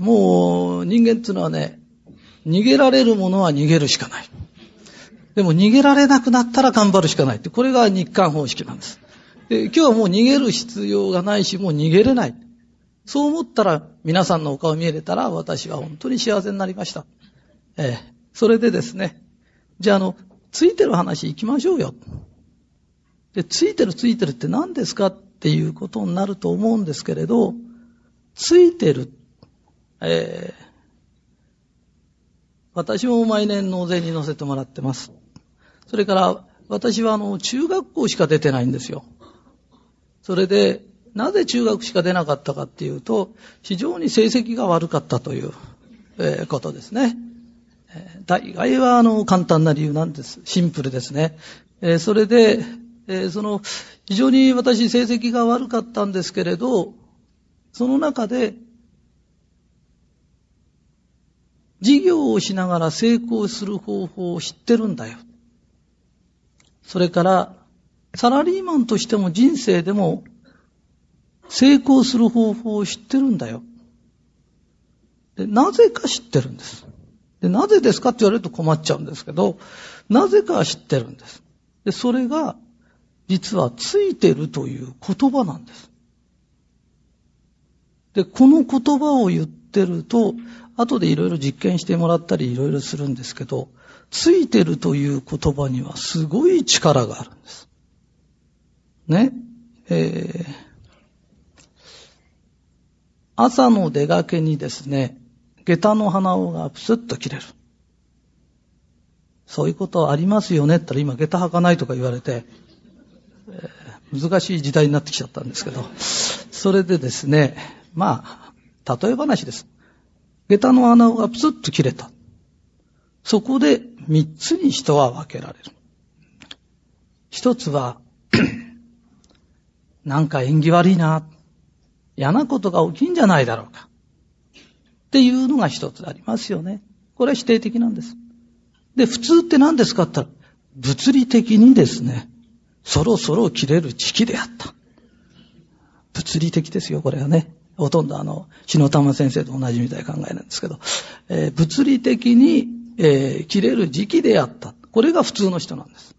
もう人間っていうのはね、逃げられるものは逃げるしかない。でも逃げられなくなったら頑張るしかないって、これが日韓方式なんです。で今日はもう逃げる必要がないし、もう逃げれない。そう思ったら、皆さんのお顔見えれたら、私は本当に幸せになりました。ええ、それでですね、じゃあ、あの、ついてる話行きましょうよ。で、ついてるついてるって何ですかっていうことになると思うんですけれど、ついてる、えー、私も毎年納税に乗せてもらってます。それから、私はあの、中学校しか出てないんですよ。それで、なぜ中学しか出なかったかっていうと、非常に成績が悪かったという、えー、ことですね。えー、大概はあの、簡単な理由なんです。シンプルですね。えー、それで、えー、その、非常に私成績が悪かったんですけれど、その中で、事業をしながら成功する方法を知ってるんだよ。それから、サラリーマンとしても人生でも成功する方法を知ってるんだよ。で、なぜか知ってるんです。で、なぜですかって言われると困っちゃうんですけど、なぜか知ってるんです。で、それが、実はついてるという言葉なんです。で、この言葉を言ってると、後でいろいろ実験してもらったりいろいろするんですけど、ついてるという言葉にはすごい力があるんです。ね。えー、朝の出かけにですね、下駄の鼻緒がプスッと切れる。そういうことありますよねって言ったら今下駄履かないとか言われて、えー、難しい時代になってきちゃったんですけど、それでですね、まあ、例え話です。下駄の穴がプスッと切れた。そこで三つに人は分けられる。一つは、なんか縁起悪いな。嫌なことが起きんじゃないだろうか。っていうのが一つありますよね。これは否定的なんです。で、普通って何ですかって言ったら、物理的にですね、そろそろ切れる時期であった。物理的ですよ、これはね。ほとんどあの、篠玉先生と同じみたいな考えなんですけど、えー、物理的に、えー、切れる時期であった。これが普通の人なんです。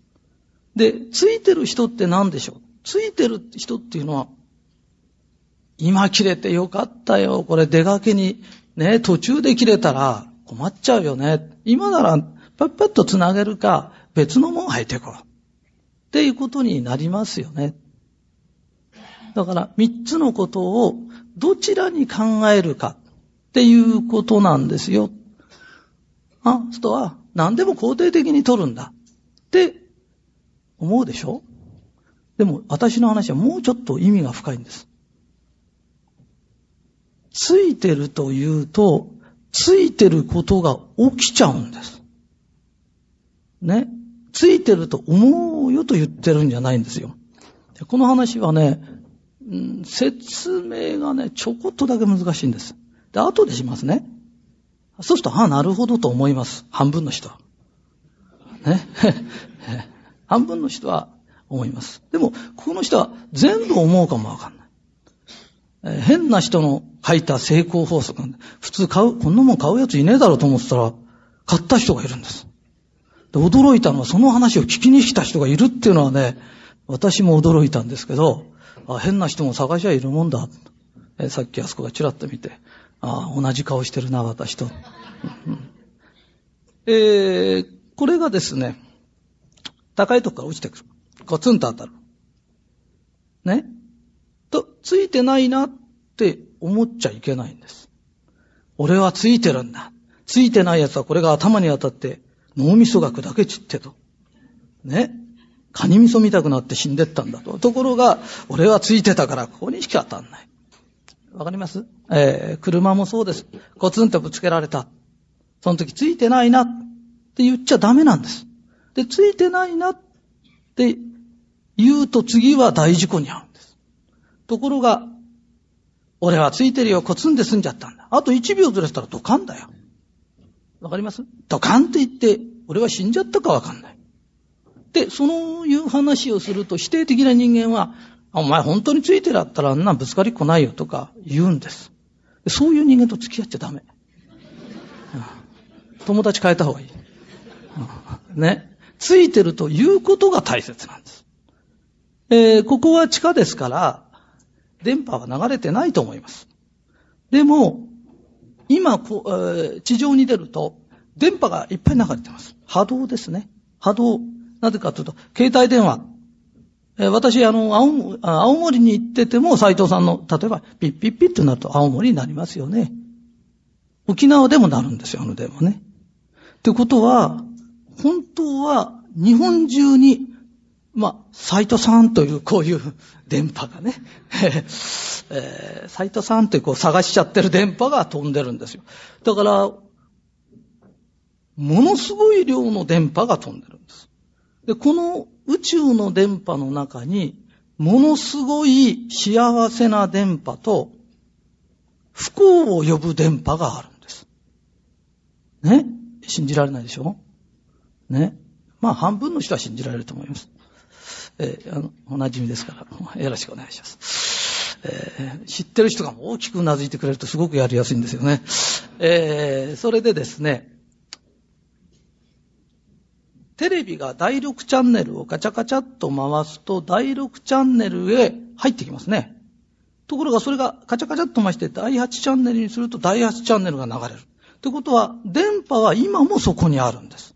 で、ついてる人って何でしょう？ついてる人っていうのは、今切れてよかったよ。これ出かけに、ね、途中で切れたら困っちゃうよね。今なら、パッパッと繋げるか、別のもん履いてこう。っていうことになりますよね。だから、三つのことをどちらに考えるかっていうことなんですよ。あ、人は何でも肯定的に取るんだって思うでしょ？でも私の話はもうちょっと意味が深いんです。ついてるというと、ついてることが起きちゃうんです。ね？ついてると思うよと言ってるんじゃないんですよ。この話はね、説明がね、ちょこっとだけ難しいんです。で、後でしますね。そうすると、ああ、なるほどと思います。半分の人は。ね。半分の人は思います。でも、ここの人は全部思うかもわかんない。えー、変な人の書いた成功法則なんで、普通買う、こんなもん買うやついねえだろうと思ってたら、買った人がいるんです。で、驚いたのはその話を聞きに来た人がいるっていうのはね、私も驚いたんですけど、あ変な人も探しゃいるもんだ。えさっきあそこがちらっと見て、あ同じ顔してるな、私と。えー、これがですね、高いとこから落ちてくる。コツンと当たる。ねと、ついてないなって思っちゃいけないんです。俺はついてるんだ。ついてない奴はこれが頭に当たって脳みそが砕け散ってと。ねカニ味噌見たくなって死んでったんだと。ところが、俺はついてたからここにしか当たんない。わかります？えー、車もそうです。コツンとぶつけられた。その時ついてないなって言っちゃダメなんです。で、ついてないなって言うと次は大事故に遭うんです。ところが、俺はついてるよ、コツンで済んじゃったんだ。あと1秒ずれたらドカンだよ。わかります？ドカンって言って、俺は死んじゃったかわかんない。で、そういう話をすると否定的な人間は、お前本当についてるったらあんなぶつかりっこないよとか言うんです。そういう人間と付き合っちゃダメ。友達変えた方がいい。ね。ついてるということが大切なんです。えー、ここは地下ですから、電波は流れてないと思います。でも、今こ、えー、地上に出ると、電波がいっぱい流れてます。波動ですね。波動。なぜかというと、携帯電話。えー、私、あの青、青森に行ってても、斎藤さんの、例えば、ピッピッピッとなると青森になりますよね。沖縄でもなるんですよ、あの電話ね。ってことは、本当は日本中に、まあ、サイトさんというこういう電波がね、えー、サイトさんってこう探しちゃってる電波が飛んでるんですよ。だから、ものすごい量の電波が飛んでるんです。で、この宇宙の電波の中に、ものすごい幸せな電波と、不幸を呼ぶ電波があるんです。ね？信じられないでしょ？ね？まあ、半分の人は信じられると思います。えー、あの、お馴染みですから、よろしくお願いします。えー、知ってる人が大きくうなずいてくれるとすごくやりやすいんですよね。えー、それでですね、テレビが第6チャンネルをガチャガチャっと回すと、第6チャンネルへ入ってきますね。ところがそれがカチャカチャっと回して第8チャンネルにすると第8チャンネルが流れる。ってことは、電波は今もそこにあるんです。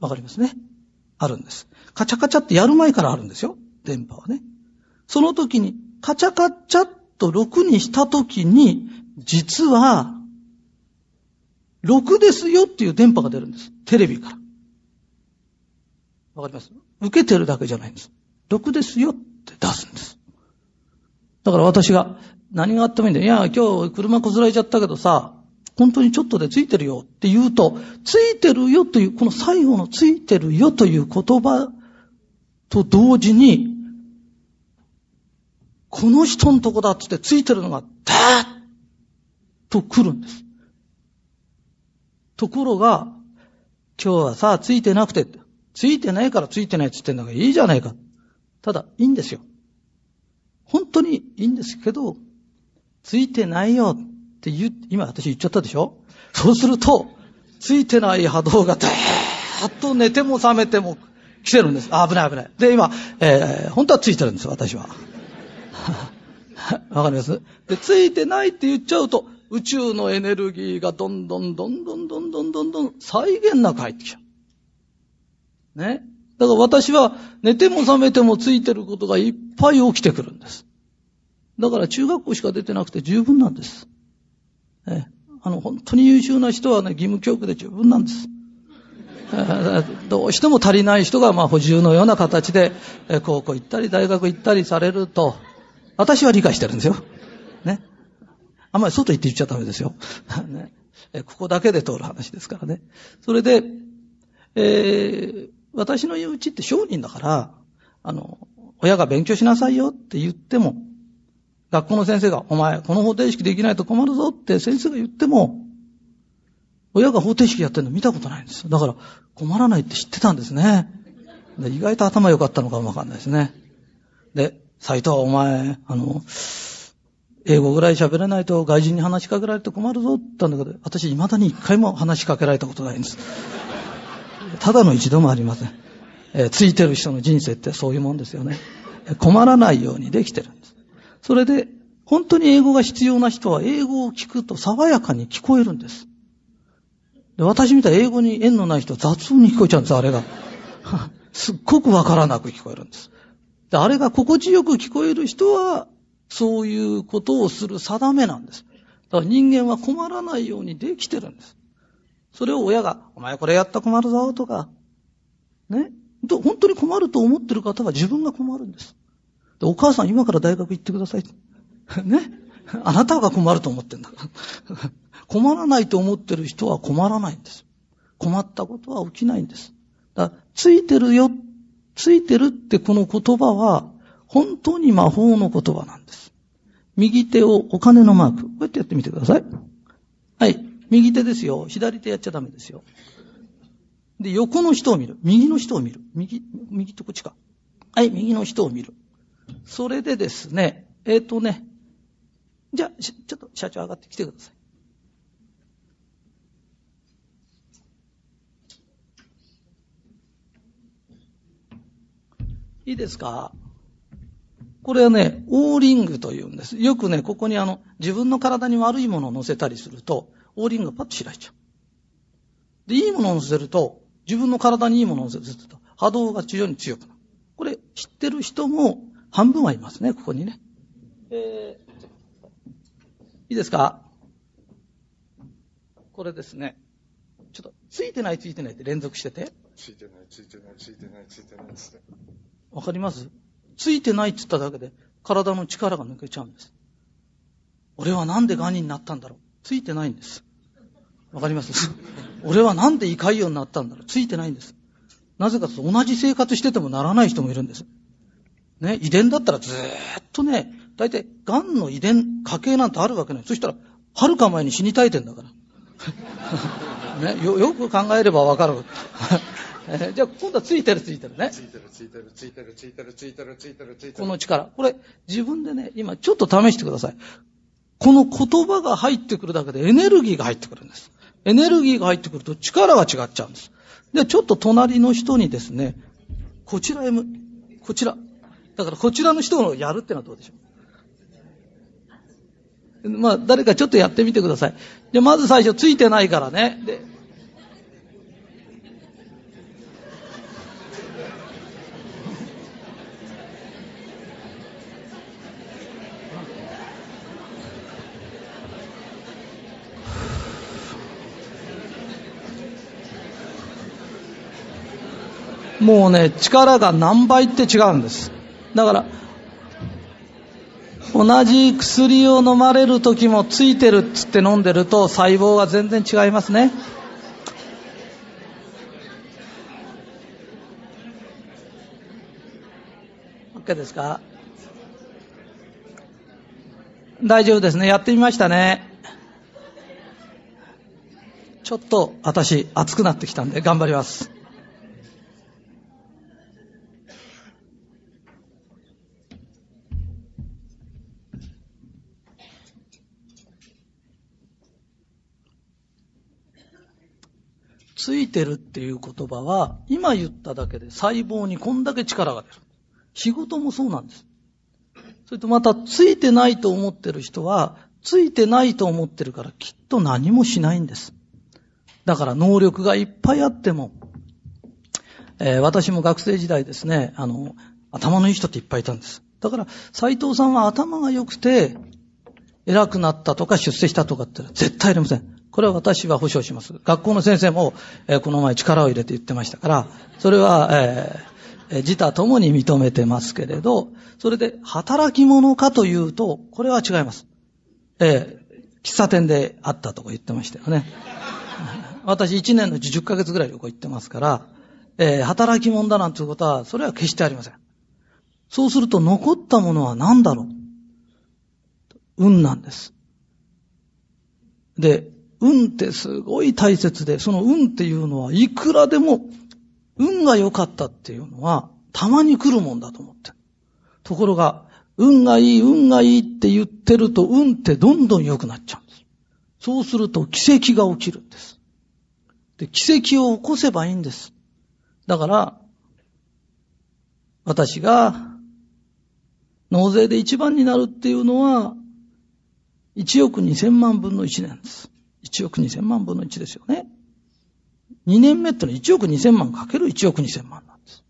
わかりますね？あるんです。カチャカチャってやる前からあるんですよ。電波はね。その時に、カチャカチャっと6にした時に、実は、6ですよっていう電波が出るんです。テレビから。わかります？受けてるだけじゃないんです。6ですよって出すんです。だから私が何があってもいいんだよ。いや、今日車こすられちゃったけどさ、本当にちょっとでついてるよって言うと、ついてるよという、この最後のついてるよという言葉と同時に、この人のとこだってってついてるのが、ダーッと来るんです。ところが、今日はさ、ついてなくて、ついてないからついてないって言ってんだからいいじゃないか。ただ、いいんですよ。本当にいいんですけど、ついてないよって言う、今私言っちゃったでしょ？そうすると、ついてない波動がだーっと寝ても覚めても来てるんです。あ、危ない危ない。で、今、えー、本当はついてるんです、私は。わかります？で、ついてないって言っちゃうと、宇宙のエネルギーがどんどんどんどんどんどんどんどん再現なく入ってきちゃう。ね。だから私は寝ても覚めてもついてることがいっぱい起きてくるんです。だから中学校しか出てなくて十分なんです。えあの、本当に優秀な人はね、義務教育で十分なんです。どうしても足りない人が、まあ、補充のような形で、高校行ったり、大学行ったりされると、私は理解してるんですよ。ね。あんまり外行って言っちゃダメですよ。ね。ここだけで通る話ですからね。それで、えー、私の言うちって商人だから、あの、親が勉強しなさいよって言っても、学校の先生が、お前、この方程式できないと困るぞって先生が言っても、親が方程式やってるの見たことないんですよ。だから、困らないって知ってたんですね。意外と頭良かったのかもわかんないですね。で、斎藤お前、あの、英語ぐらい喋れないと外人に話しかけられて困るぞって言ったんだけど、私未だに一回も話しかけられたことないんです。ただの一度もありません。え、ついてる人の人生ってそういうもんですよね。困らないようにできてるんです。それで、本当に英語が必要な人は英語を聞くと爽やかに聞こえるんです。で私みたい英語に縁のない人は雑音に聞こえちゃうんです、あれが。すっごくわからなく聞こえるんです。であれが心地よく聞こえる人は、そういうことをする定めなんです。だから人間は困らないようにできてるんです。それを親が、お前これやったら困るぞ、とか、ね？本当に困ると思ってる方は自分が困るんです。お母さん今から大学行ってください。ね？あなたが困ると思ってんだから。困らないと思ってる人は困らないんです。困ったことは起きないんです。だついてるよ、ついてるってこの言葉は、本当に魔法の言葉なんです。右手をお金のマーク。こうやってやってみてください。はい。右手ですよ。左手やっちゃダメですよ。で、横の人を見る。右の人を見る。右、右とこっちか。はい、右の人を見る。それでですね、えっ、ー、とね、じゃあ、ちょっと社長上がってきてください。いいですか？これはね、オーリングと言うんです。よくね、ここにあの、自分の体に悪いものを乗せたりすると、オーリングがパッと開いちゃう。で、いいものを乗せると、自分の体にいいものを乗せると、波動が非常に強くなる。これ、知ってる人も半分はいますね、ここにね。えー、いいですか？これですね。ちょっと、ついてないついてないって連続してて。ついてないついてないついてないついてないつって。わかります？ついてないって言っただけで体の力が抜けちゃうんです。俺はなんでガニになったんだろうついてないんです。わかります？俺はなんで胃潰瘍になったんだろうついてないんです。なぜかと同じ生活しててもならない人もいるんです。ね、遺伝だったらずーっとね、大体、癌の遺伝、家系なんてあるわけない。そしたら、はるか前に死にたいてんだから。ね、よ、よく考えればわかる。えー、じゃあ今度はついてるついてるね。ついてるついてるついてるついてるついてるついてるついてる。この力。これ自分でね、今ちょっと試してください。この言葉が入ってくるだけでエネルギーが入ってくるんです。エネルギーが入ってくると力が違っちゃうんです。で、ちょっと隣の人にですね、こちらへむ、こちら。だからこちらの人をやるってのはどうでしょうまあ、誰かちょっとやってみてください。じゃまず最初ついてないからね。で、もうね、力が何倍って違うんです。だから、同じ薬を飲まれる時もついてるっつって飲んでると細胞が全然違いますね。OK ですか？大丈夫ですね。やってみましたね。ちょっと私熱くなってきたんで頑張ります。ついてるっていう言葉は、今言っただけで細胞にこんだけ力が出る。仕事もそうなんです。それとまた、ついてないと思ってる人は、ついてないと思ってるからきっと何もしないんです。だから能力がいっぱいあっても、えー、私も学生時代ですね、あの、頭のいい人っていっぱいいたんです。だから、斎藤さんは頭が良くて、偉くなったとか出世したとかって絶対ありません。これは私は保証します。学校の先生も、えー、この前力を入れて言ってましたから、それは、えー、自他ともに認めてますけれど、それで働き者かというと、これは違います。えー、喫茶店で会ったとか言ってましたよね。私1年のうち10ヶ月ぐらい旅行行ってますから、えー、働き者だなんていうことは、それは決してありません。そうすると残ったものは何だろう？運なんです。で、運ってすごい大切で、その運っていうのはいくらでも、運が良かったっていうのは、たまに来るもんだと思って。ところが、運がいい、運がいいって言ってると、運ってどんどん良くなっちゃうんです。そうすると奇跡が起きるんです。で、奇跡を起こせばいいんです。だから、私が、納税で一番になるっていうのは、1億2000万分の1なんです。1億2000万分の1ですよね。2年目ってのは1億2000万かける1億2000万なんです。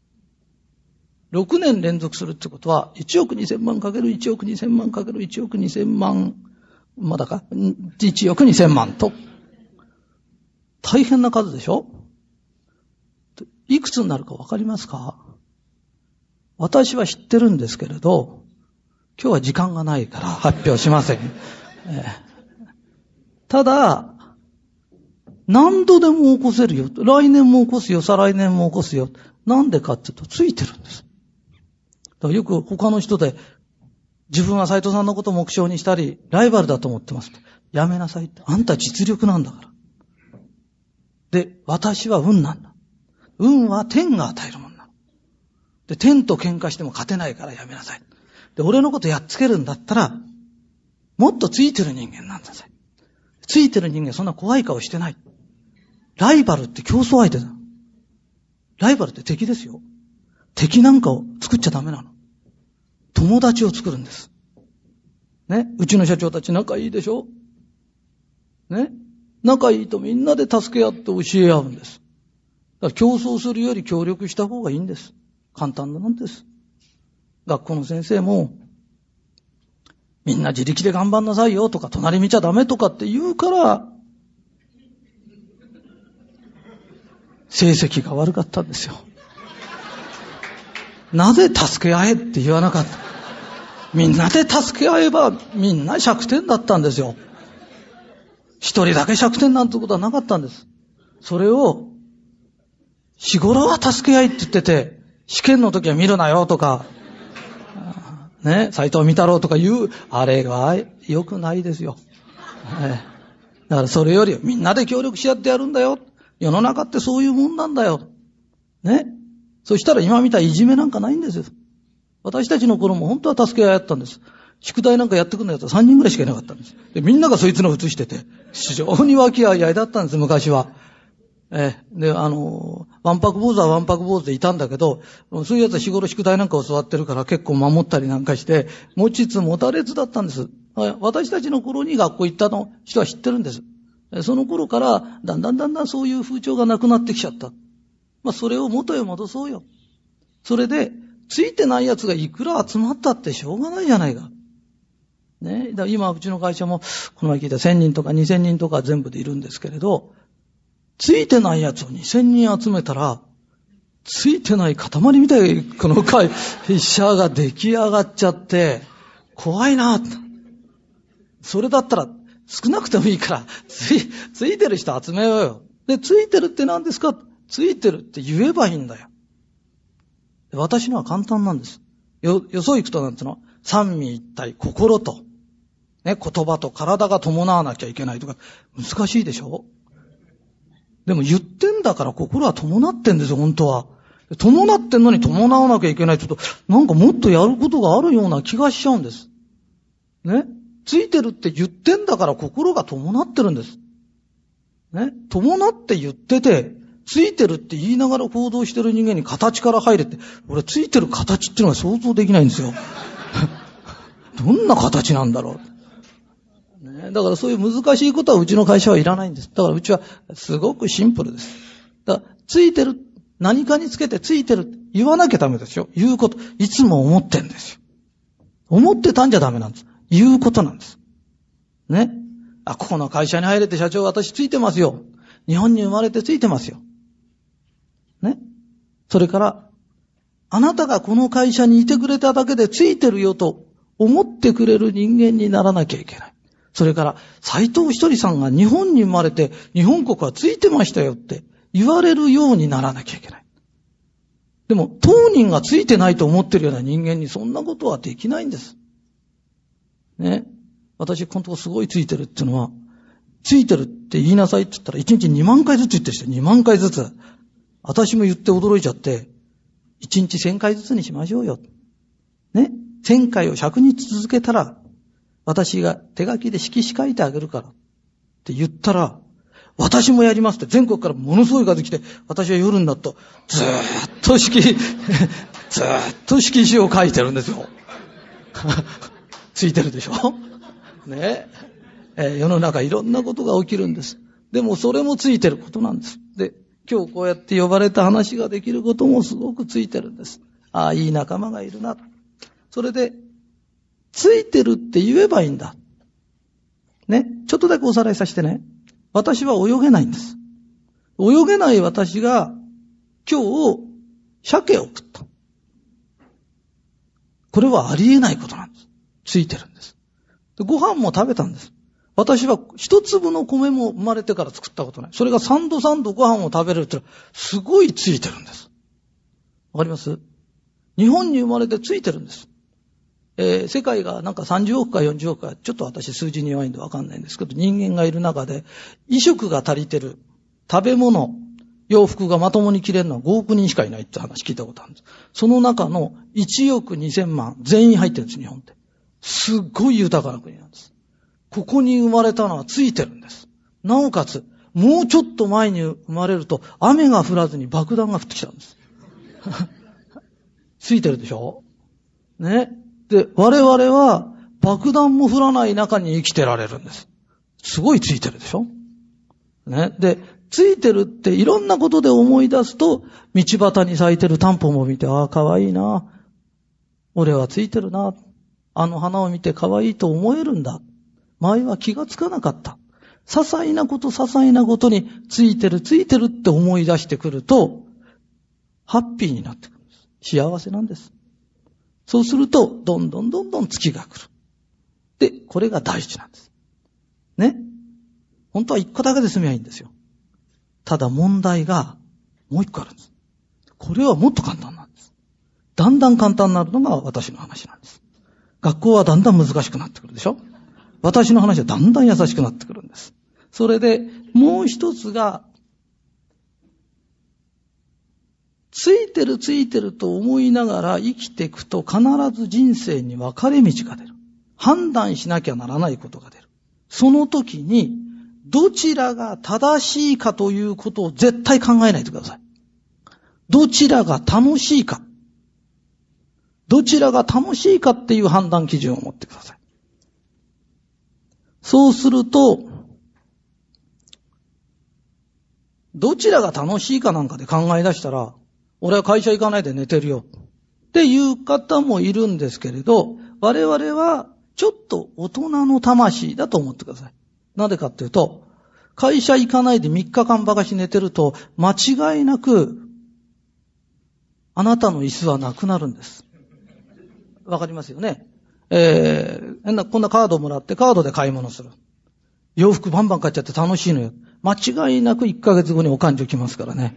6年連続するってことは、1億2000万かける1億2000万かける1億2000万、まだか ?1 億2000万と。大変な数でしょ？いくつになるかわかりますか？私は知ってるんですけれど、今日は時間がないから発表しません。ただ、何度でも起こせるよ。来年も起こすよ、再来年も起こすよ。なんでかって言うと、ついてるんです。だからよく他の人で、自分は斎藤さんのことを目標にしたり、ライバルだと思ってます。やめなさいって。あんた実力なんだから。で、私は運なんだ。運は天が与えるもんなの。で、天と喧嘩しても勝てないからやめなさい。で、俺のことやっつけるんだったら、もっとついてる人間なんだぜ。ついてる人間そんな怖い顔してない。ライバルって競争相手だ。ライバルって敵ですよ。敵なんかを作っちゃダメなの。友達を作るんです。ね？うちの社長たち仲いいでしょ？ね？仲いいとみんなで助け合って教え合うんです。だから競争するより協力した方がいいんです。簡単なんです。学校の先生も、みんな自力で頑張んなさいよとか、隣見ちゃダメとかって言うから、成績が悪かったんですよ。なぜ助け合えって言わなかった？みんなで助け合えばみんな100点だったんですよ。一人だけ100点なんてことはなかったんです。それを、日頃は助け合いって言ってて、試験の時は見るなよとか、ね、斎藤見太郎とか言う、あれは良くないですよ。だからそれよりみんなで協力し合ってやるんだよ。世の中ってそういうもんなんだよ。ね？そしたら今みたいいじめなんかないんですよ。私たちの頃も本当は助け合いやったんです。宿題なんかやってくるのやつは3人ぐらいしかいなかったんです。で、みんながそいつの写してて、非常に和気あいあいだったんです、昔は。えで、あの、ワンパク坊主はワンパク坊主でいたんだけど、そういうやつは日頃宿題なんか教わってるから結構守ったりなんかして、持ちつ持たれつだったんです。私たちの頃に学校行ったの人は知ってるんです。その頃から、だんだんだんだんそういう風潮がなくなってきちゃった。まあ、それを元へ戻そうよ。それで、ついてない奴がいくら集まったってしょうがないじゃないか。ね。だ今、うちの会社も、この前聞いた1000人とか2000人とか全部でいるんですけれど、ついてない奴を2000人集めたら、ついてない塊みたいこの会社が出来上がっちゃって、怖いなそれだったら、少なくてもいいから、つい、ついてる人集めようよ。で、ついてるって何ですか？ついてるって言えばいいんだよ。私には簡単なんです。よ、よそ行くとなんての？三味一体、心と、ね、言葉と体が伴わなきゃいけないとか、難しいでしょ？でも言ってんだから心は伴ってんですよ、本当は。伴ってんのに伴わなきゃいけない。ちょっと、なんかもっとやることがあるような気がしちゃうんです。ね？ついてるって言ってんだから心が伴ってるんです。ね？伴って言ってて、ついてるって言いながら行動してる人間に形から入れって、俺ついてる形っていうのが想像できないんですよ。どんな形なんだろう。ね、だからそういう難しいことはうちの会社はいらないんです。だからうちはすごくシンプルです。だからついてる、何かにつけてついてる言わなきゃダメですよ。言うこと、いつも思ってんですよ。思ってたんじゃダメなんです。言うことなんです。ね。あ、ここの会社に入れて社長私ついてますよ。日本に生まれてついてますよ。ね。それから、あなたがこの会社にいてくれただけでついてるよと思ってくれる人間にならなきゃいけない。それから、斎藤ひとりさんが日本に生まれて日本国はついてましたよって言われるようにならなきゃいけない。でも、当人がついてないと思ってるような人間にそんなことはできないんです。ね。私、このとこすごいついてるっていうのは、ついてるって言いなさいって言ったら、1日2万回ずつ言ってる人、2万回ずつ。私も言って驚いちゃって、1日1000回ずつにしましょうよ。ね。1000回を100日続けたら、私が手書きで色紙書いてあげるから。って言ったら、私もやりますって全国からものすごい数来て、私は夜になると、ずーっと色、ずーっと色紙を書いてるんですよ。ついてるでしょ？ねえー、世の中いろんなことが起きるんです。でもそれもついてることなんです。で、今日こうやって呼ばれた話ができることもすごくついてるんです。ああ、いい仲間がいるな。それで、ついてるって言えばいいんだ。ね。ちょっとだけおさらいさせてね。私は泳げないんです。泳げない私が今日、鮭を食った。これはありえないことなんです。ついてるんです。でご飯も食べたんです。私は一粒の米も生まれてから作ったことない。それが三度三度ご飯を食べれるってすごいついてるんです。わかります？日本に生まれてついてるんです。えー、世界がなんか30億か40億か、ちょっと私数字に弱いんでわかんないんですけど、人間がいる中で、衣食が足りてる、食べ物、洋服がまともに着れるのは5億人しかいないって話聞いたことあるんです。その中の1億2000万全員入ってるんです、日本って。すっごい豊かな国なんです。ここに生まれたのはついてるんです。なおかつ、もうちょっと前に生まれると雨が降らずに爆弾が降ってきたんです。ついてるでしょ？ね？で、我々は爆弾も降らない中に生きてられるんです。すごいついてるでしょ？ね？で、ついてるっていろんなことで思い出すと、道端に咲いてるタンポポを見て、ああ、かわいいな。俺はついてるな。あの花を見て可愛いと思えるんだ。前は気がつかなかった。些細なこと、些細なことについてる、ついてるって思い出してくると、ハッピーになってくるんです。幸せなんです。そうすると、どんどんどんどん月が来る。で、これが大事なんです。ね。本当は一個だけで済みゃいいんですよ。ただ問題がもう一個あるんです。これはもっと簡単なんです。だんだん簡単になるのが私の話なんです。学校はだんだん難しくなってくるでしょ？私の話はだんだん優しくなってくるんです。それで、もう一つが、ついてるついてると思いながら生きていくと必ず人生に分かれ道が出る。判断しなきゃならないことが出る。その時に、どちらが正しいかということを絶対考えないでください。どちらが楽しいか。どちらが楽しいかっていう判断基準を持ってください。そうすると、どちらが楽しいかなんかで考え出したら、俺は会社行かないで寝てるよ。っていう方もいるんですけれど、我々はちょっと大人の魂だと思ってください。なぜかっていうと、会社行かないで3日間ばかし寝てると、間違いなく、あなたの椅子はなくなるんです。わかりますよね。えー、こんなカードをもらってカードで買い物する。洋服バンバン買っちゃって楽しいのよ。間違いなく1ヶ月後にお勘定来ますからね。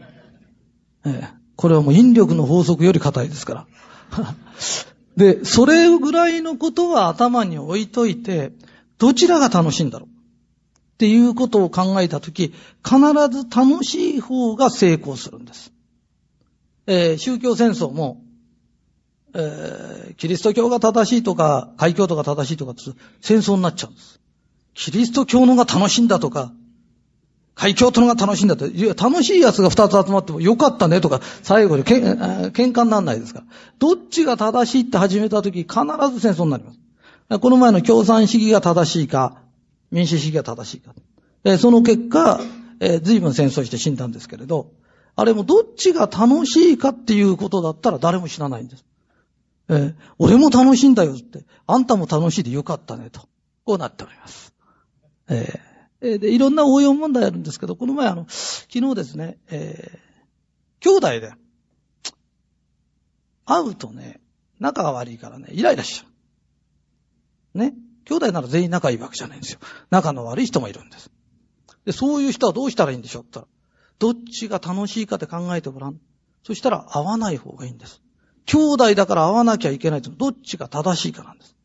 えー、これはもう引力の法則より硬いですから。で、それぐらいのことは頭に置いといて、どちらが楽しいんだろう？っていうことを考えたとき、必ず楽しい方が成功するんです。えー、宗教戦争も、えー、キリスト教が正しいとか、海教徒が正しいとか戦争になっちゃうんです。キリスト教のが楽しいんだとか、海教徒のが楽しいんだと。いや、楽しい奴が二つ集まってもよかったねとか、最後にけん喧嘩にならないですから。どっちが正しいって始めた時、必ず戦争になります。この前の共産主義が正しいか、民主主義が正しいか。えー、その結果、えー、随分戦争して死んだんですけれど、あれもどっちが楽しいかっていうことだったら誰も知らないんです。えー、俺も楽しいんだよって、あんたも楽しいでよかったねと。こうなっております。えー、で、いろんな応用問題あるんですけど、この前あの、昨日ですね、えー、兄弟で、会うとね、仲が悪いからね、イライラしちゃう。ね。兄弟なら全員仲いいわけじゃないんですよ。仲の悪い人もいるんです。で、そういう人はどうしたらいいんでしょうって言ったら、どっちが楽しいかって考えてごらん。そしたら会わない方がいいんです。兄弟だから会わなきゃいけないと、どっちが正しいかなんです。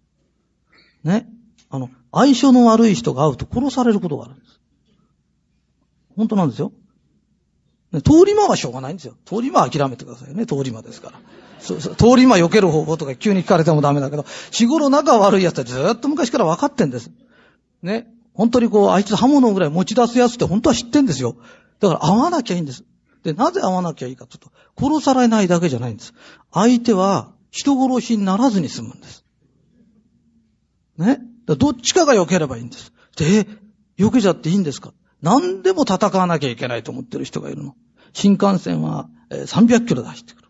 ね。あの、相性の悪い人が会うと殺されることがあるんです。本当なんですよ。ね、通り魔はしょうがないんですよ。通り魔は諦めてくださいね。通り魔ですから。そうそう通り魔避ける方法とか急に聞かれてもダメだけど、日頃仲悪い奴はずっと昔から分かってんです。ね。本当にこう、あいつ刃物ぐらい持ち出すやつって本当は知ってんですよ。だから会わなきゃいいんです。で、なぜ会わなきゃいいかというと、殺されないだけじゃないんです。相手は人殺しにならずに済むんです。ね？どっちかが避ければいいんです。で、避けちゃっていいんですか？何でも戦わなきゃいけないと思ってる人がいるの。新幹線は300キロで走ってくる。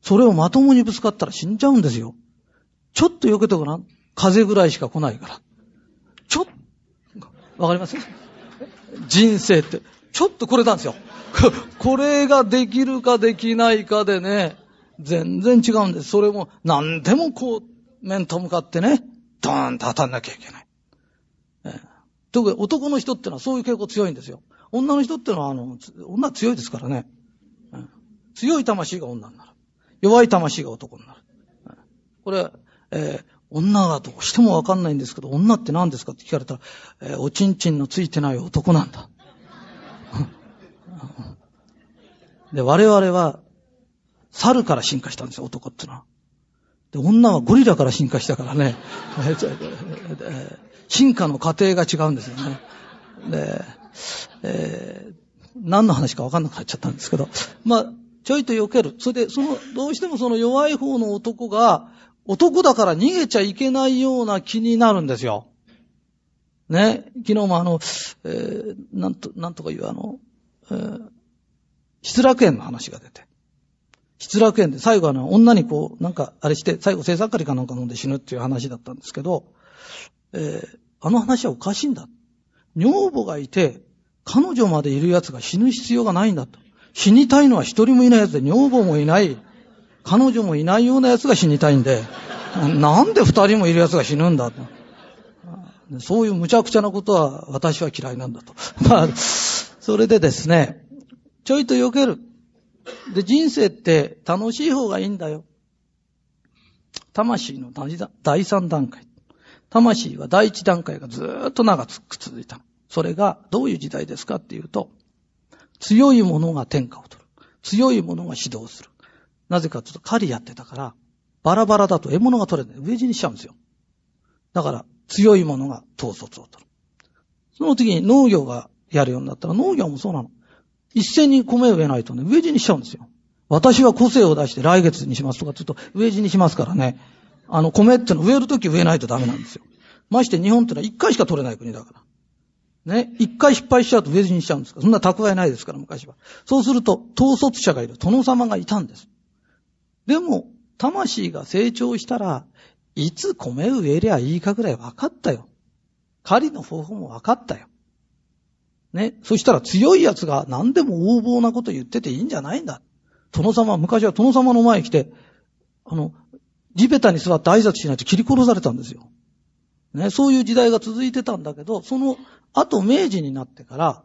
それをまともにぶつかったら死んじゃうんですよ。ちょっと避けてごらん。風ぐらいしか来ないから。ちょっ、わかります？人生って、ちょっとこれなんですよ。これができるかできないかでね、全然違うんです。それも何でもこう、面と向かってね、ドーンと当たんなきゃいけない。えー、特に男の人ってのはそういう傾向強いんですよ。女の人ってのは、あの、女強いですからね。えー、強い魂が女になる。弱い魂が男になる。えー、これ、えー、女がどうしてもわかんないんですけど、女って何ですかって聞かれたら、えー、おちんちんのついてない男なんだ。で、我々は、猿から進化したんですよ、男ってのは。で、女はゴリラから進化したからね。進化の過程が違うんですよね。で、えー、何の話か分かんなくなっちゃったんですけど、まあ、ちょいと避ける。それで、その、どうしてもその弱い方の男が、男だから逃げちゃいけないような気になるんですよ。ね。昨日もあの、えー、なんと、なんとかいうあの、失楽園の話が出て。失楽園で最後あの、女にこう、なんかあれして、最後性作りかなんか飲んで死ぬっていう話だったんですけど、えー、あの話はおかしいんだ。女房がいて、彼女までいる奴が死ぬ必要がないんだと。死にたいのは一人もいない奴で、女房もいない、彼女もいないような奴が死にたいんで、なんで二人もいる奴が死ぬんだと。そういう無茶苦茶なことは私は嫌いなんだと。まあ、それでですね、ちょいと避ける。で、人生って楽しい方がいいんだよ。魂の第三段階。魂は第一段階がずーっと長く続いた。それがどういう時代ですかっていうと、強い者が天下を取る。強い者が指導する。なぜかというと狩りやってたから、バラバラだと獲物が取れない。飢え死にしちゃうんですよ。だから、強い者が統率を取る。その次に農業がやるようになったら、農業もそうなの。一斉に米を植えないとね、植え死にしちゃうんですよ。私は個性を出して来月にしますとか、ちょっと植え死にしますからね。あの、米っての植えるとき植えないとダメなんですよ。まして日本ってのは一回しか取れない国だから。ね。一回失敗しちゃうと植え死にしちゃうんですから。そんな蓄えないですから、昔は。そうすると、統率者がいる。殿様がいたんです。でも、魂が成長したら、いつ米植えりゃいいかぐらい分かったよ。狩りの方法も分かったよ。ね。そしたら強い奴が何でも横暴なこと言ってていいんじゃないんだ。殿様、昔は殿様の前に来て、あの、地べたに座って挨拶しないと切り殺されたんですよ。ね。そういう時代が続いてたんだけど、その後明治になってから、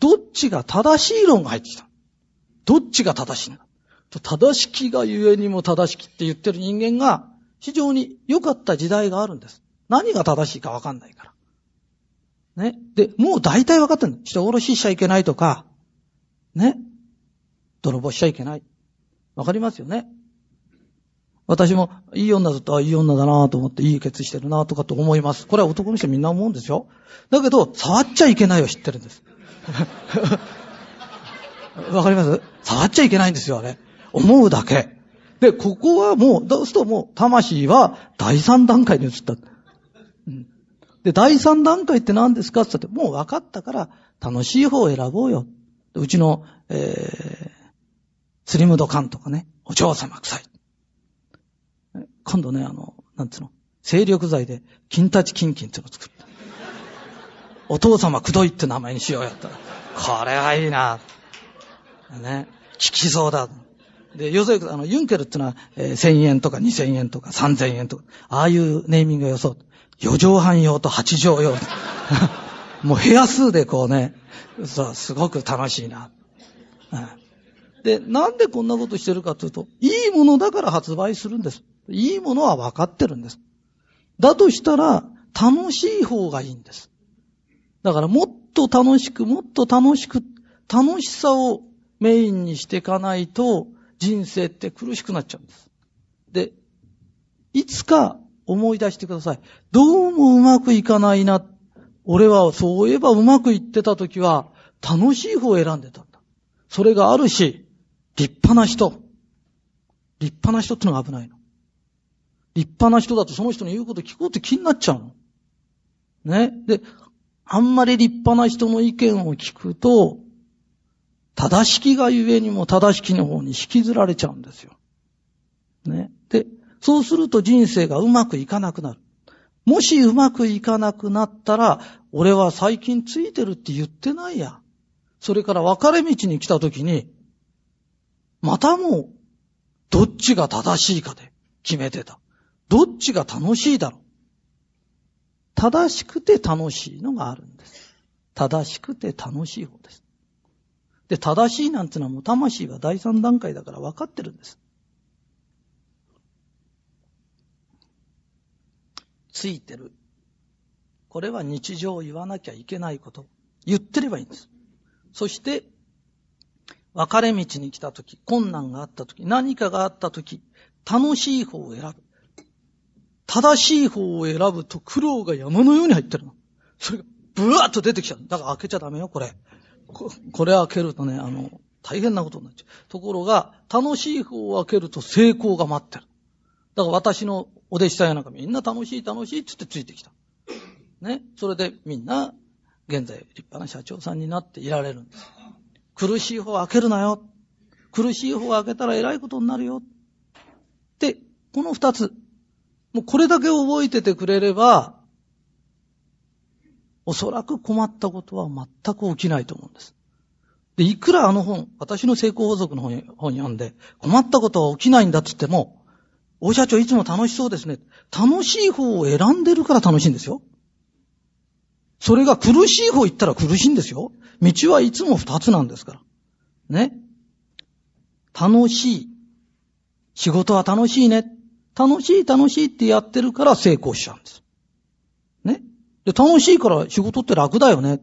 どっちが正しい論が入ってきた？どっちが正しいんだ。正しきがゆえにも正しきって言ってる人間が、非常に良かった時代があるんです。何が正しいかわかんないから。ね。で、もう大体わかってる。人殺ししちゃいけないとか、ね。泥棒しちゃいけない。わかりますよね。私も、いい女だと、いい女だなと思って、いいケツしてるなとかと思います。これは男の人みんな思うんですよ。だけど、触っちゃいけないを知ってるんです。わかります？触っちゃいけないんですよ、あれ。思うだけ。で、ここはもう、どうするともう、魂は第三段階に移った。で、第三段階って何ですか？って言って、もう分かったから、楽しい方を選ぼうよ。うちの、えー、スリムドカンとかね、お嬢様臭い。今度ね、あの、なんつうの、精力剤で、金立ちキンキンっていうのを作った。お父様くどいって名前にしようやったら、これはいいな。ね、効きそうだ。で、要するに、あの、ユンケルってのは、えー、1000円とか2000円とか3000円とか、ああいうネーミングが予想。4畳半用と8畳用。もう部屋数でこうね、そう、すごく楽しいな。で、なんでこんなことしてるかというと、いいものだから発売するんです。いいものは分かってるんです。だとしたら、楽しい方がいいんです。だからもっと楽しく、もっと楽しく、楽しさをメインにしていかないと、人生って苦しくなっちゃうんです。で、いつか思い出してください。どうもうまくいかないな。俺はそういえばうまくいってた時は楽しい方を選んでたんだ。それがあるし、立派な人。立派な人ってのが危ないの。立派な人だとその人の言うこと聞こうって気になっちゃうの。ね。で、あんまり立派な人の意見を聞くと、正しきがゆえにも正しきの方に引きずられちゃうんですよ。ね。で、そうすると人生がうまくいかなくなる。もしうまくいかなくなったら、俺は最近ついてるって言ってないや。それから分かれ道に来た時に、またもう、どっちが正しいかで決めてた。どっちが楽しいだろう。正しくて楽しいのがあるんです。正しくて楽しい方です。で、正しいなんてのはもう魂が第三段階だから分かってるんです。ついてる。これは日常言わなきゃいけないこと。言ってればいいんです。そして、分かれ道に来たとき、困難があったとき、何かがあったとき、楽しい方を選ぶ。正しい方を選ぶと苦労が山のように入ってるの。それがブワーッと出てきちゃう。だから開けちゃダメよ、これ。ここれ開けるとね、あの、大変なことになっちゃう。ところが、楽しい方を開けると成功が待ってる。だから私のお弟子さんやなんかみんな楽しい楽しいって言ってついてきた。ね？それでみんな、現在立派な社長さんになっていられるんです。苦しい方開けるなよ。苦しい方開けたら偉いことになるよ。で、この二つ。もうこれだけ覚えててくれれば、おそらく困ったことは全く起きないと思うんです。で、いくらあの本、私の成功法則の本本読んで、困ったことは起きないんだっつっても、大社長いつも楽しそうですね。楽しい方を選んでるから楽しいんですよ。それが苦しい方行ったら苦しいんですよ。道はいつも二つなんですから。ね。楽しい。仕事は楽しいね。楽しい楽しいってやってるから成功しちゃうんです。ね。で、楽しいから仕事って楽だよね。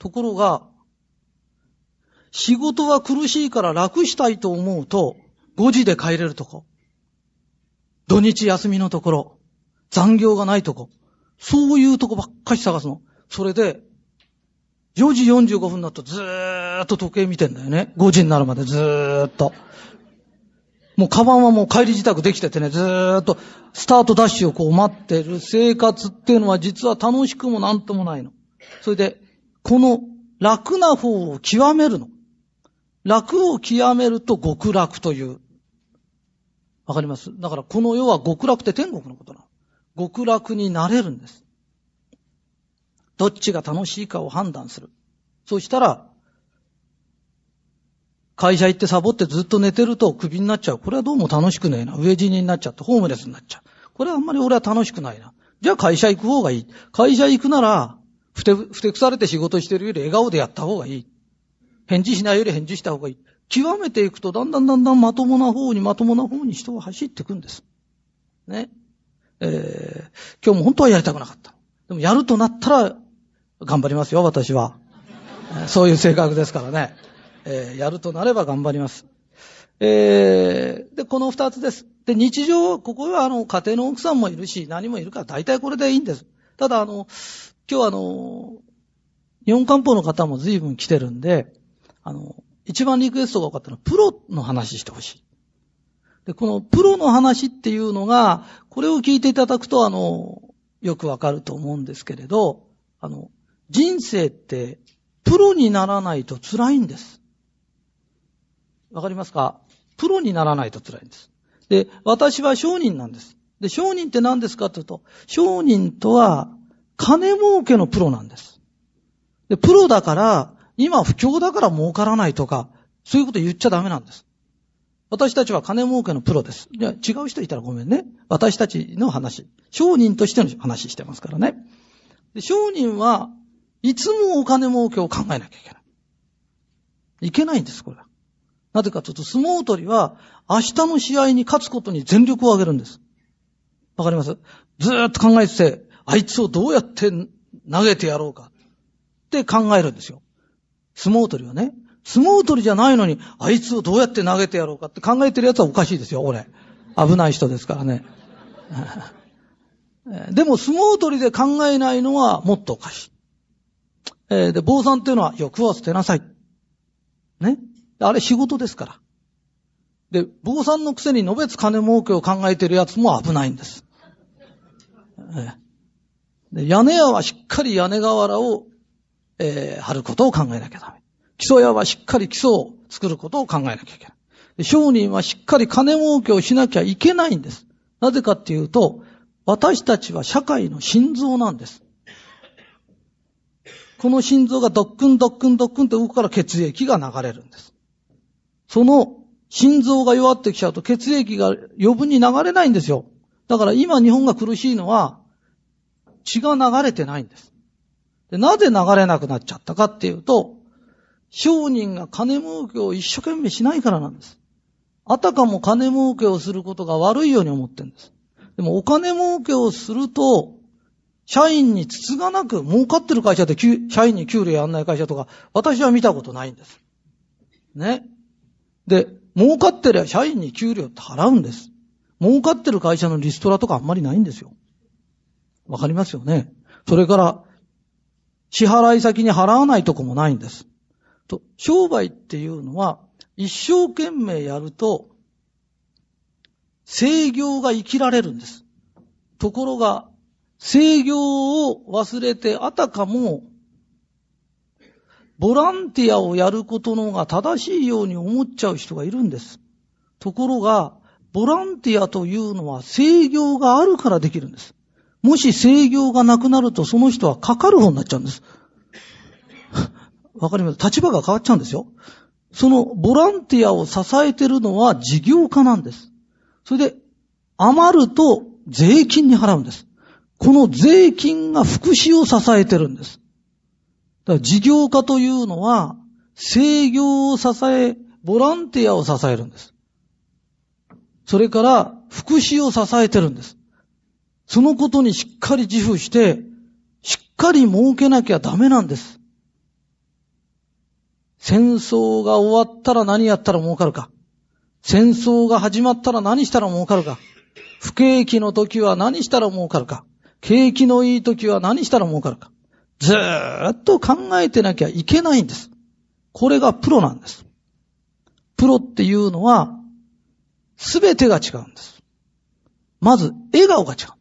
ところが、仕事は苦しいから楽したいと思うと、5時で帰れるとこ。土日休みのところ。残業がないとこ。そういうとこばっかり探すの。それで、4時45分になるとずーっと時計見てんだよね。5時になるまでずーっと。もうカバンはもう帰り自宅できててね、ずーっとスタートダッシュをこう待ってる生活っていうのは実は楽しくもなんともないの。それで、この楽な方を極めるの。楽を極めると極楽という。わかります？だからこの世は極楽って天国のことなの。極楽になれるんです。どっちが楽しいかを判断する。そしたら、会社行ってサボってずっと寝てるとクビになっちゃう。これはどうも楽しくねえな。飢え死にになっちゃってホームレスになっちゃう。これはあんまり俺は楽しくないな。じゃあ会社行く方がいい。会社行くなら、ふて、ふてくされて仕事してるより笑顔でやった方がいい。返事しないより返事した方がいい。極めていくと、だんだんだんだんまともな方にまともな方に人は走っていくんです。ね。えー、今日も本当はやりたくなかった。でもやるとなったら、頑張りますよ、私は。そういう性格ですからね。えー、やるとなれば頑張ります。えー、で、この二つです。で、日常、ここはあの、家庭の奥さんもいるし、何もいるから大体これでいいんです。ただあの、今日あの、日本漢方の方も随分来てるんで、あの、一番リクエストが多かったのは、プロの話してほしい。で、このプロの話っていうのが、これを聞いていただくと、あの、よくわかると思うんですけれど、あの、人生ってプロにならないと辛いんです。わかりますか？プロにならないと辛いんです。で、私は商人なんです。で、商人って何ですかというと、商人とは金儲けのプロなんです。で、プロだから、今不況だから儲からないとか、そういうこと言っちゃダメなんです。私たちは金儲けのプロです。じゃ違う人いたらごめんね。私たちの話。商人としての話してますからね。で商人はいつもお金儲けを考えなきゃいけない。いけないんです、これは。なぜかというと、相撲取りは、明日の試合に勝つことに全力を挙げるんです。わかります？ずーっと考えてて、あいつをどうやって投げてやろうかって考えるんですよ。相撲取りはね。相撲取りじゃないのに、あいつをどうやって投げてやろうかって考えてる奴はおかしいですよ、俺。危ない人ですからね。でも相撲取りで考えないのはもっとおかしい。えー、で、坊さんっていうのは欲を捨てなさい。ね。あれ仕事ですから。で、坊さんのくせにのべつ金儲けを考えてる奴も危ないんです。えで屋根屋はしっかり屋根瓦を、えー、張ることを考えなきゃダメ。基礎屋はしっかり基礎を作ることを考えなきゃいけない。商人はしっかり金儲けをしなきゃいけないんです。なぜかっていうと、私たちは社会の心臓なんです。この心臓がドックンドックンドックンって動くから血液が流れるんです。その心臓が弱ってきちゃうと血液が余分に流れないんですよ。だから今日本が苦しいのは血が流れてないんです。でなぜ流れなくなっちゃったかっていうと、商人が金儲けを一生懸命しないからなんです。あたかも金儲けをすることが悪いように思ってるんです。でもお金儲けをすると、社員につつがなく儲かってる会社で社員に給料やんない会社とか、私は見たことないんです。ね。で、儲かってりゃ社員に給料って払うんです。儲かってる会社のリストラとかあんまりないんですよ。わかりますよね。それから、支払い先に払わないとこもないんです。と、商売っていうのは、一生懸命やると、制御が生きられるんです。ところが、制御を忘れて、あたかも、ボランティアをやることの方が正しいように思っちゃう人がいるんです。ところが、ボランティアというのは制御があるからできるんです。もし制御がなくなるとその人はかかる方になっちゃうんです。わかります？立場が変わっちゃうんですよ。そのボランティアを支えてるのは事業家なんです。それで余ると税金に払うんです。この税金が福祉を支えてるんです。だから事業家というのは制御を支え、ボランティアを支えるんです。それから福祉を支えてるんです。そのことにしっかり自負して、しっかり儲けなきゃダメなんです。戦争が終わったら何やったら儲かるか。戦争が始まったら何したら儲かるか。不景気の時は何したら儲かるか。景気のいい時は何したら儲かるか。ずーっと考えてなきゃいけないんです。これがプロなんです。プロっていうのは、すべてが違うんです。まず、笑顔が違う。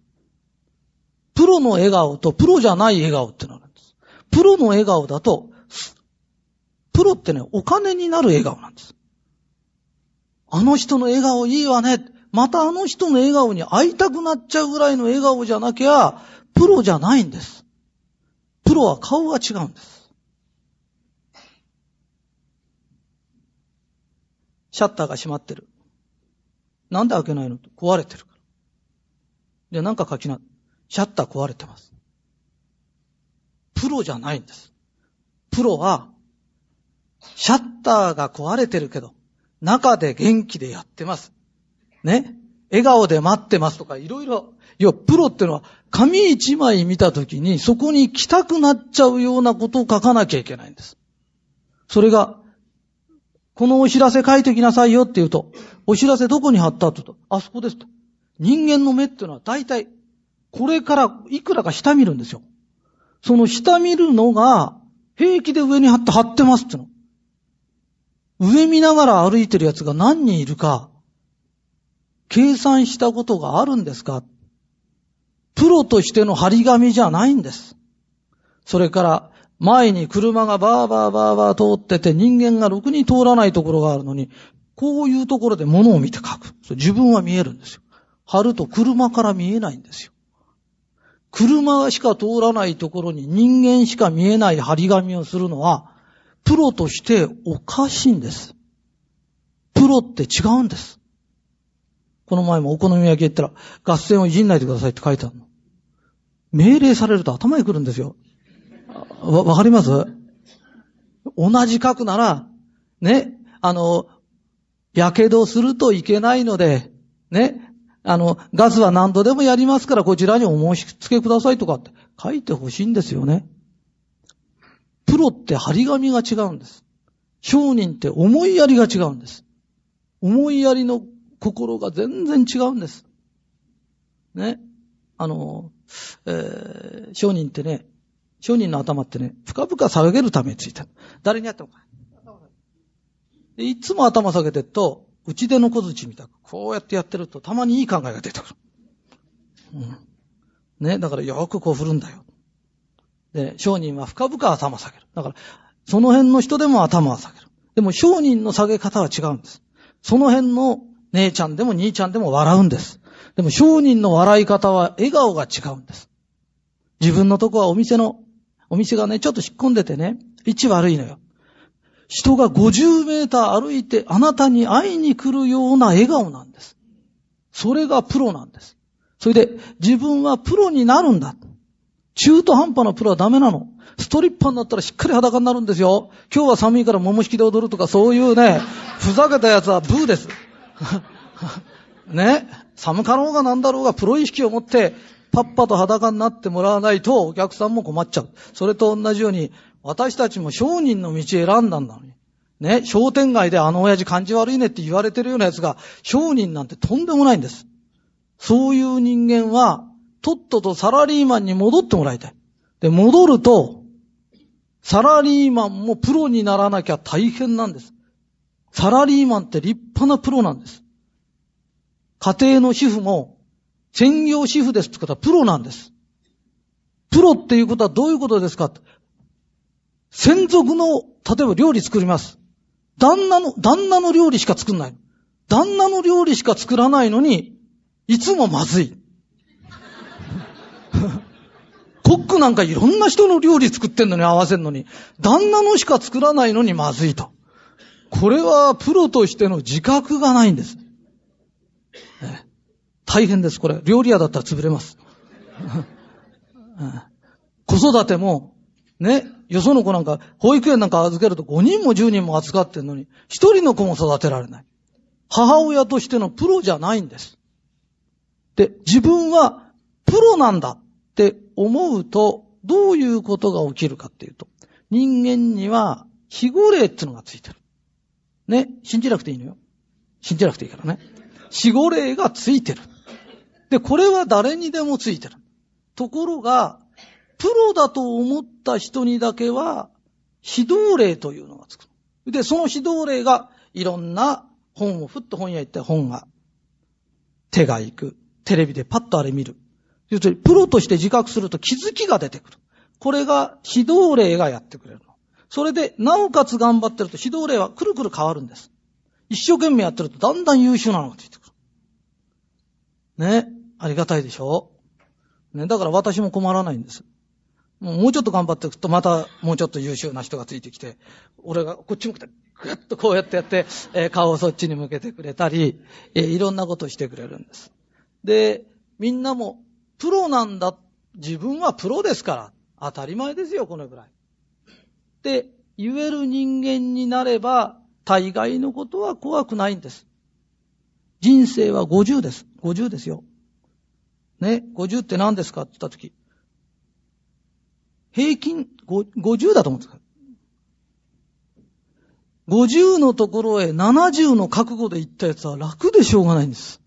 プロの笑顔とプロじゃない笑顔ってのがあるんです。プロの笑顔だと、プロってね、お金になる笑顔なんです。あの人の笑顔いいわね。またあの人の笑顔に会いたくなっちゃうぐらいの笑顔じゃなきゃ、プロじゃないんです。プロは顔が違うんです。シャッターが閉まってる。なんで開けないの？壊れてるから。で、なんか書きな。シャッター壊れてます。プロじゃないんです。プロは、シャッターが壊れてるけど、中で元気でやってます。ね？笑顔で待ってますとか、いろいろ。いや、プロってのは、紙一枚見たときに、そこに来たくなっちゃうようなことを書かなきゃいけないんです。それが、このお知らせ書いてきなさいよって言うと、お知らせどこに貼ったって言うと、あそこですと。人間の目ってのは大体、これからいくらか下見るんですよ。その下見るのが、平気で上に貼って貼ってますっての。上見ながら歩いてる奴が何人いるか、計算したことがあるんですかプロとしての張り紙じゃないんです。それから、前に車がバーバーバーバー通ってて人間がろくに通らないところがあるのに、こういうところで物を見て書く。自分は見えるんですよ。貼ると車から見えないんですよ。車しか通らないところに人間しか見えない張り紙をするのは、プロとしておかしいんです。プロって違うんです。この前もお好み焼き言ったら、合戦をいじんないでくださいって書いてあるの。命令されると頭に来るんですよ。わ、わかります？同じ書くなら、ね、あの、やけどするといけないので、ね、あの、ガスは何度でもやりますからこちらにお申し付けくださいとかって書いてほしいんですよね。プロって張り紙が違うんです。商人って思いやりが違うんです。思いやりの心が全然違うんです。ね。あの、えー、商人ってね、商人の頭ってね、深々下げるためについてる。誰にやってもかいつも頭下げてると、内出の小槌みたく、こうやってやってると、たまにいい考えが出てくる。うん。ね、だからよくこう振るんだよ。で、商人は深々頭下げる。だから、その辺の人でも頭を下げる。でも商人の下げ方は違うんです。その辺の姉ちゃんでも兄ちゃんでも笑うんです。でも商人の笑い方は笑顔が違うんです。自分のとこはお店の、お店がね、ちょっと引っ込んでてね、位置悪いのよ。人が50メーター歩いてあなたに会いに来るような笑顔なんです。それがプロなんです。それで自分はプロになるんだ。中途半端なプロはダメなの。ストリッパーになったらしっかり裸になるんですよ。今日は寒いから桃引きで踊るとかそういうね、ふざけたやつはブーです。ね？寒かろうがなんだろうがプロ意識を持ってパッパと裸になってもらわないとお客さんも困っちゃう。それと同じように私たちも商人の道選んだんだのに。ね、商店街であの親父感じ悪いねって言われてるような奴が、商人なんてとんでもないんです。そういう人間は、とっととサラリーマンに戻ってもらいたい。で、戻ると、サラリーマンもプロにならなきゃ大変なんです。サラリーマンって立派なプロなんです。家庭の主婦も、専業主婦ですってことはプロなんです。プロっていうことはどういうことですか専属の、例えば料理作ります。旦那の、旦那の料理しか作んない。旦那の料理しか作らないのに、いつもまずい。コックなんかいろんな人の料理作ってんのに合わせんのに、旦那のしか作らないのにまずいと。これはプロとしての自覚がないんです。ね、大変です、これ。料理屋だったら潰れます。子育ても、ね、よその子なんか、保育園なんか預けると5人も10人も扱ってんのに、1人の子も育てられない。母親としてのプロじゃないんです。で、自分はプロなんだって思うと、どういうことが起きるかっていうと、人間には非語霊っていうのがついてる。ね、信じなくていいのよ。信じなくていいからね。死語霊がついてる。で、これは誰にでもついてる。ところが、プロだと思った人にだけは、指導霊というのがつく。で、その指導霊が、いろんな本を、ふっと本屋行って本が、手が行く。テレビでパッとあれ見る。要するに、プロとして自覚すると気づきが出てくる。これが指導霊がやってくれるの。それで、なおかつ頑張ってると指導霊はくるくる変わるんです。一生懸命やってるとだんだん優秀なのがついてくる。ね。ありがたいでしょね。だから私も困らないんです。もうちょっと頑張っていくと、またもうちょっと優秀な人がついてきて、俺がこっち向けて、ぐっとこうやってやって、えー、顔をそっちに向けてくれたり、えー、いろんなことをしてくれるんです。で、みんなも、プロなんだ。自分はプロですから。当たり前ですよ、このぐらい。って言える人間になれば、大概のことは怖くないんです。人生は50です。50ですよ。ね、50って何ですか？って言ったとき、平均50だと思うんですか？50のところへ70の覚悟で行ったやつは楽でしょうがないんです。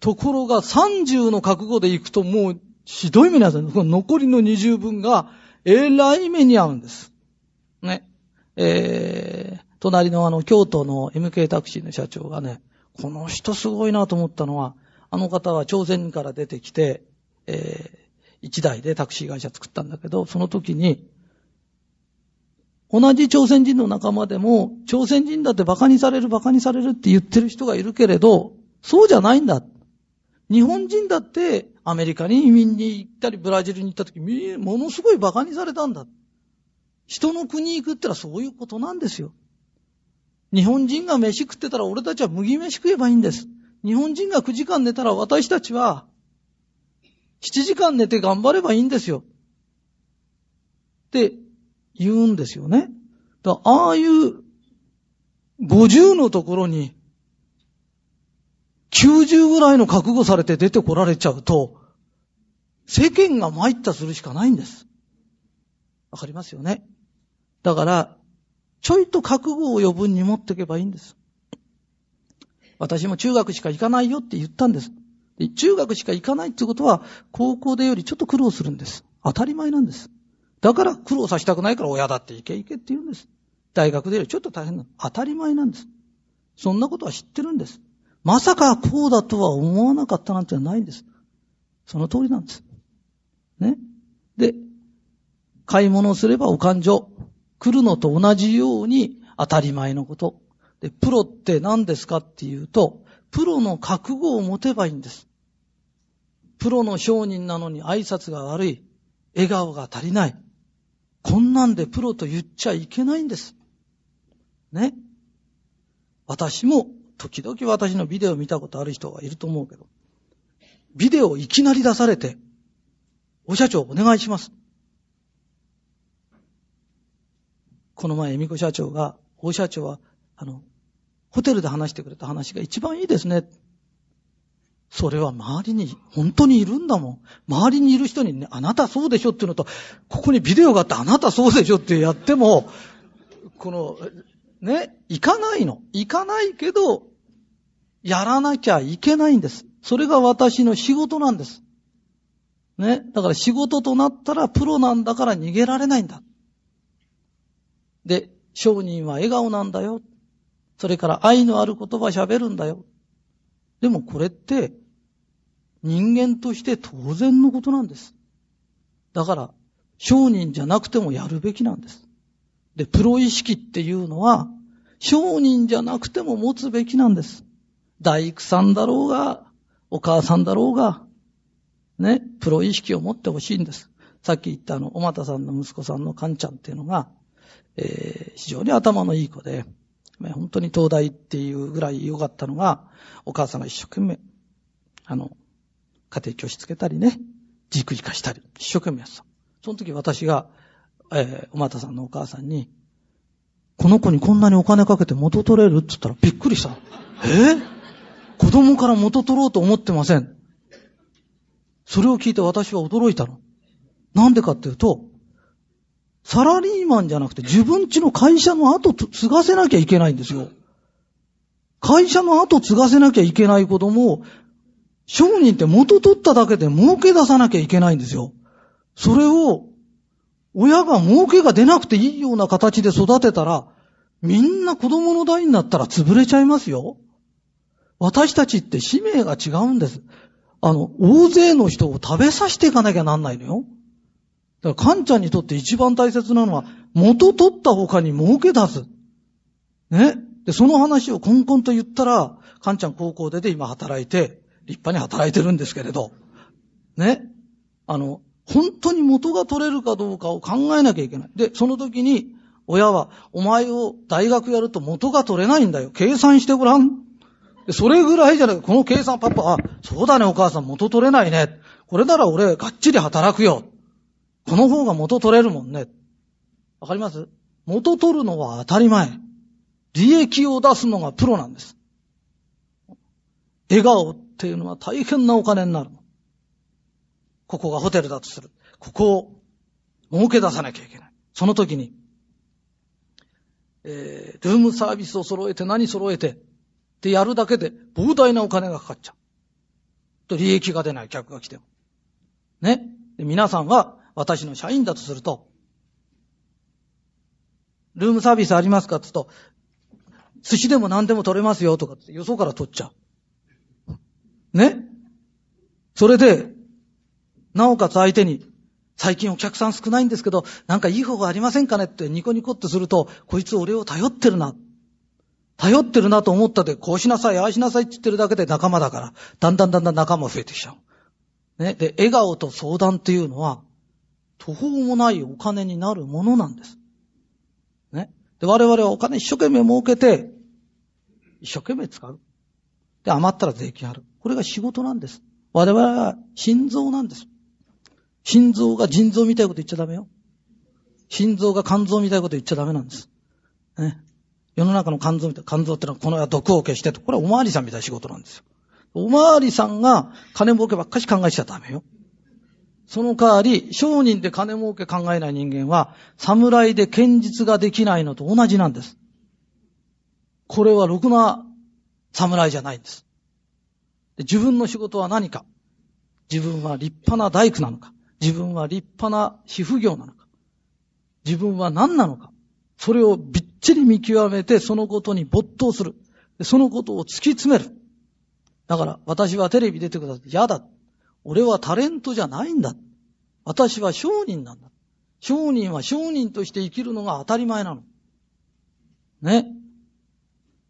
ところが30の覚悟で行くともうひどい目に遭う。この残りの20分がえらい目に遭うんです。ね。えー、隣のあの京都の MK タクシーの社長がね、この人すごいなと思ったのは、あの方は朝鮮から出てきて、えー、一台でタクシー会社作ったんだけど、その時に、同じ朝鮮人の仲間でも、朝鮮人だって馬鹿にされる馬鹿にされるって言ってる人がいるけれど、そうじゃないんだ。日本人だってアメリカに移民に行ったりブラジルに行った時、ものすごい馬鹿にされたんだ。人の国に行くってのはそういうことなんですよ。日本人が飯食ってたら俺たちは麦飯食えばいいんです。日本人が9時間寝たら私たちは7時間寝て頑張ればいいんですよ。って言うんですよね。だああいう50のところに90ぐらいの覚悟されて出てこられちゃうと、世間が参ったするしかないんです。わかりますよね。だから、ちょいと覚悟を余分に持っていけばいいんです。私も中学しか行かないよって言ったんです。中学しか行かないってことは、高校でよりちょっと苦労するんです。当たり前なんです。だから苦労させたくないから親だって行け行けって言うんです。大学でよりちょっと大変なの。当たり前なんです。そんなことは知ってるんです。まさかこうだとは思わなかったなんてないんです。その通りなんです。ね。で、買い物をすればお勘定。来るのと同じように当たり前のこと。で、プロって何ですかっていうと、プロの覚悟を持てばいいんです。プロの商人なのに挨拶が悪い。笑顔が足りない。こんなんでプロと言っちゃいけないんです。ね。私も、時々私のビデオを見たことある人がいると思うけど、ビデオをいきなり出されて、お社長お願いします。この前、恵美子社長が、大社長は、あの、ホテルで話してくれた話が一番いいですね。それは周りに本当にいるんだもん。周りにいる人にね、あなたそうでしょっていうのと、ここにビデオがあってあなたそうでしょってやっても、この、ね、行かないの。行かないけど、やらなきゃいけないんです。それが私の仕事なんです。ね。だから仕事となったらプロなんだから逃げられないんだ。で、商人は笑顔なんだよ。それから愛のある言葉喋るんだよ。でもこれって人間として当然のことなんです。だから商人じゃなくてもやるべきなんです。で、プロ意識っていうのは商人じゃなくても持つべきなんです。大工さんだろうが、お母さんだろうが、ね、プロ意識を持ってほしいんです。さっき言ったあの、おまたさんの息子さんのカンちゃんっていうのが、えー、非常に頭のいい子で、本当に東大っていうぐらい良かったのが、お母さんが一生懸命、あの、家庭教師つけたりね、軸理化したり、一生懸命やってた。その時私が、えー、おまたさんのお母さんに、この子にこんなにお金かけて元取れるって言ったらびっくりした。え？ー、子供から元取ろうと思ってません。それを聞いて私は驚いたの。なんでかっていうと、サラリーマンじゃなくて自分ちの会社の後継がせなきゃいけないんですよ。会社の後継がせなきゃいけない子供を、商人って元取っただけで儲け出さなきゃいけないんですよ。それを、親が儲けが出なくていいような形で育てたら、みんな子供の代になったら潰れちゃいますよ。私たちって使命が違うんです。あの、大勢の人を食べさせていかなきゃなんないのよ。だから、カンちゃんにとって一番大切なのは、元取った他に儲け出す。ね？で、その話をコンコンと言ったら、カンちゃん高校出て今働いて、立派に働いてるんですけれど、ね？あの、本当に元が取れるかどうかを考えなきゃいけない。で、その時に、親は、お前を大学やると元が取れないんだよ。計算してごらん。それぐらいじゃない、この計算パパ、あ、そうだねお母さん元取れないね。これなら俺がっちり働くよ。この方が元取れるもんね。わかります？元取るのは当たり前。利益を出すのがプロなんです。笑顔っていうのは大変なお金になる。ここがホテルだとする。ここを儲け出さなきゃいけない。その時に、えー、ルームサービスを揃えて何揃えてってやるだけで膨大なお金がかかっちゃう。と利益が出ない客が来ても。ね？皆さんは私の社員だとすると、ルームサービスありますか？って言うと、寿司でも何でも取れますよとかってよそから取っちゃう。ね？それで、なおかつ相手に、最近お客さん少ないんですけど、なんかいい方がありませんかねってニコニコってすると、こいつ俺を頼ってるな。頼ってるなと思ったで、こうしなさい、ああしなさいって言ってるだけで仲間だから、だんだんだんだん仲間増えてきちゃう。ね？で、笑顔と相談っていうのは、途方もないお金になるものなんです。ね。で、我々はお金一生懸命儲けて、一生懸命使う。で、余ったら税金ある。これが仕事なんです。我々は心臓なんです。心臓が腎臓みたいなこと言っちゃダメよ。心臓が肝臓みたいなこと言っちゃダメなんです。ね。世の中の肝臓みたいな、肝臓ってのはこの毒を消してと、これはおまわりさんみたいな仕事なんですよ。おまわりさんが金儲けばっかし考えちゃダメよ。その代わり、商人で金儲け考えない人間は、侍で堅実ができないのと同じなんです。これはろくな侍じゃないんです。自分の仕事は何か自分は立派な大工なのか自分は立派な主婦業なのか自分は何なのかそれをびっちり見極めて、そのことに没頭する。そのことを突き詰める。だから、私はテレビ出てくださって嫌だ。俺はタレントじゃないんだ。私は商人なんだ。商人は商人として生きるのが当たり前なの。ね。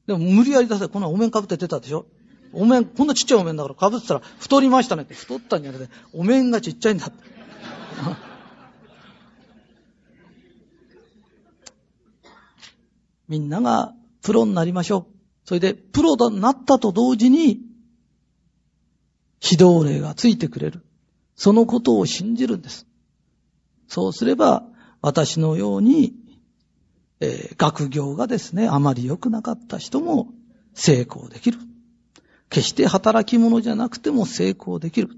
でも無理やり出せ、このお面かぶって出たでしょお面、こんなちっちゃいお面だからかぶってたら太りましたねって。太ったんじゃなくて、お面がちっちゃいんだって。みんながプロになりましょう。それで、プロになったと同時に、指導霊がついてくれる。そのことを信じるんです。そうすれば、私のように、えー、学業がですね、あまり良くなかった人も成功できる。決して働き者じゃなくても成功できる。